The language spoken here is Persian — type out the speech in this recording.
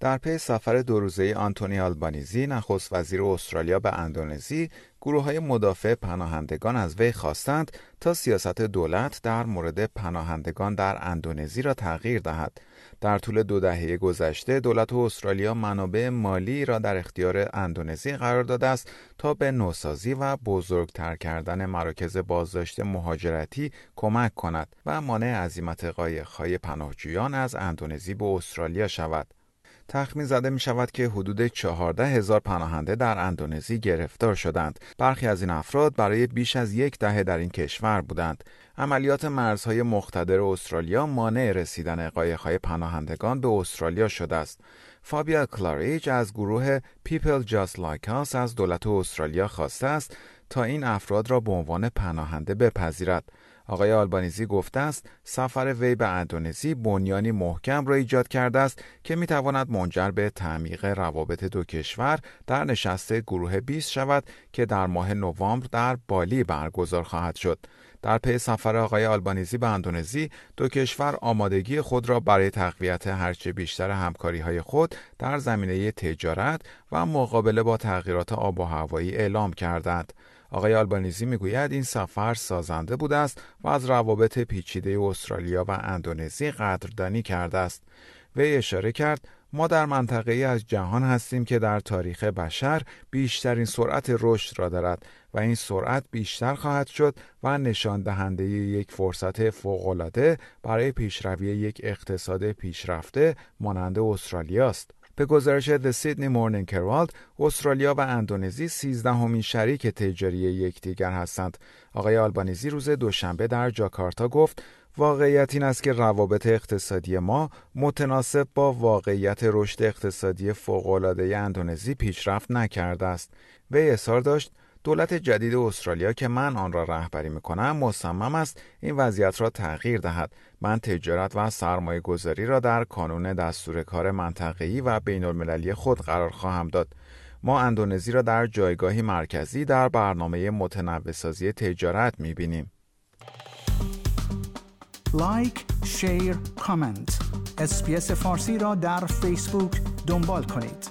در پی سفر دو روزه آنتونی آلبانیزی نخست وزیر استرالیا به اندونزی گروه های مدافع پناهندگان از وی خواستند تا سیاست دولت در مورد پناهندگان در اندونزی را تغییر دهد در طول دو دهه گذشته دولت استرالیا منابع مالی را در اختیار اندونزی قرار داده است تا به نوسازی و بزرگتر کردن مراکز بازداشت مهاجرتی کمک کند و مانع عزیمت قایق‌های پناهجویان از اندونزی به استرالیا شود. تخمین زده می شود که حدود 14 هزار پناهنده در اندونزی گرفتار شدند. برخی از این افراد برای بیش از یک دهه در این کشور بودند. عملیات مرزهای مقتدر استرالیا مانع رسیدن قایق‌های پناهندگان به استرالیا شده است. فابیا کلاریج از گروه People Just Like Us از دولت استرالیا خواسته است تا این افراد را به عنوان پناهنده بپذیرد. آقای آلبانیزی گفته است سفر وی به اندونزی بنیانی محکم را ایجاد کرده است که می تواند منجر به تعمیق روابط دو کشور در نشست گروه 20 شود که در ماه نوامبر در بالی برگزار خواهد شد. در پی سفر آقای آلبانیزی به اندونزی دو کشور آمادگی خود را برای تقویت هرچه بیشتر همکاری های خود در زمینه تجارت و مقابله با تغییرات آب و هوایی اعلام کردند. آقای آلبانیزی می‌گوید این سفر سازنده بوده است و از روابط پیچیده استرالیا و اندونزی قدردانی کرده است. وی اشاره کرد ما در منطقه ای از جهان هستیم که در تاریخ بشر بیشترین سرعت رشد را دارد و این سرعت بیشتر خواهد شد و نشان دهنده یک فرصت فوق‌العاده برای پیشروی یک اقتصاد پیشرفته مانند استرالیا است. به گزارش The Sydney Morning Herald، استرالیا و اندونزی سیزدهمین شریک تجاری یکدیگر هستند. آقای آلبانیزی روز دوشنبه در جاکارتا گفت واقعیت این است که روابط اقتصادی ما متناسب با واقعیت رشد اقتصادی فوق‌العاده اندونزی پیشرفت نکرده است. وی اظهار داشت دولت جدید استرالیا که من آن را رهبری می کنم مصمم است این وضعیت را تغییر دهد. من تجارت و سرمایه گذاری را در کانون دستور کار منطقه‌ای و بین المللی خود قرار خواهم داد. ما اندونزی را در جایگاهی مرکزی در برنامه متنوع سازی تجارت می بینیم. like، share، comment. SBS فارسی را در فیسبوک دنبال کنید.